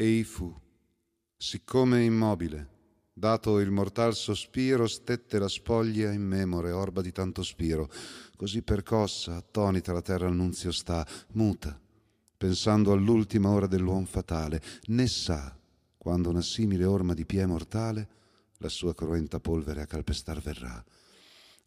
Ei fu, siccome immobile, dato il mortal sospiro, stette la spoglia in memore, orba di tanto spiro. Così percossa, attonita la terra annunzio sta, muta, pensando all'ultima ora dell'uom fatale, né sa, quando una simile orma di pie mortale, la sua cruenta polvere a calpestar verrà.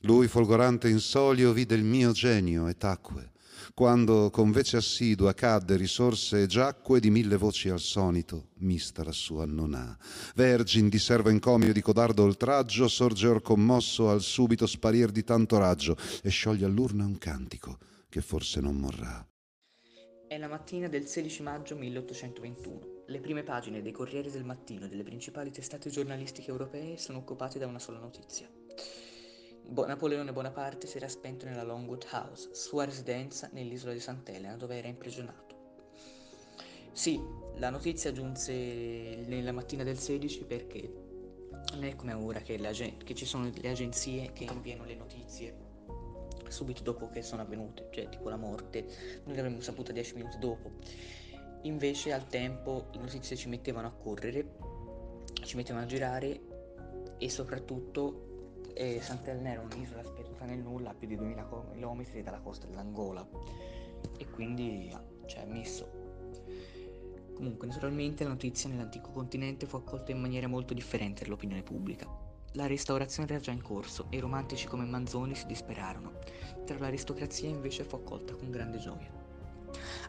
Lui folgorante in solio vide il mio genio e tacque, quando con vece assidua cadde, risorse e giacque di mille voci al sonito, mista la sua non ha. Vergin di servo encomio di codardo oltraggio, sorge or commosso al subito sparir di tanto raggio, e scioglie all'urna un cantico che forse non morrà. È la mattina del 16 maggio 1821. Le prime pagine dei Corrieri del Mattino e delle principali testate giornalistiche europee sono occupate da una sola notizia. Napoleone Bonaparte si era spento nella Longwood House, sua residenza nell'isola di Sant'Elena, dove era imprigionato. Sì, la notizia giunse nella mattina del 16 perché non è come ora che, ag- che ci sono le agenzie che inviano le notizie subito dopo che sono avvenute, cioè tipo la morte, noi l'avremmo saputa dieci minuti dopo. Invece al tempo le notizie ci mettevano a correre, ci mettevano a girare e soprattutto e Sant'Elena era un'isola sperduta nel nulla a più di 2000 km dalla costa dell'Angola e quindi ci ha messo. Comunque, naturalmente la notizia nell'antico continente fu accolta in maniera molto differente dall'opinione pubblica. La restaurazione era già in corso e romantici come Manzoni si disperarono. Tra l'aristocrazia invece fu accolta con grande gioia.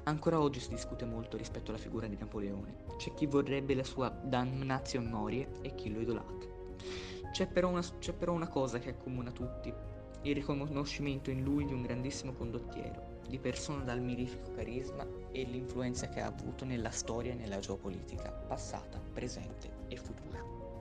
Ancora oggi si discute molto rispetto alla figura di Napoleone. C'è chi vorrebbe la sua damnatio memoria e chi lo idolatra. C'è però, una, c'è però una cosa che accomuna tutti, il riconoscimento in lui di un grandissimo condottiero, di persona dal mirifico carisma e l'influenza che ha avuto nella storia e nella geopolitica, passata, presente e futura.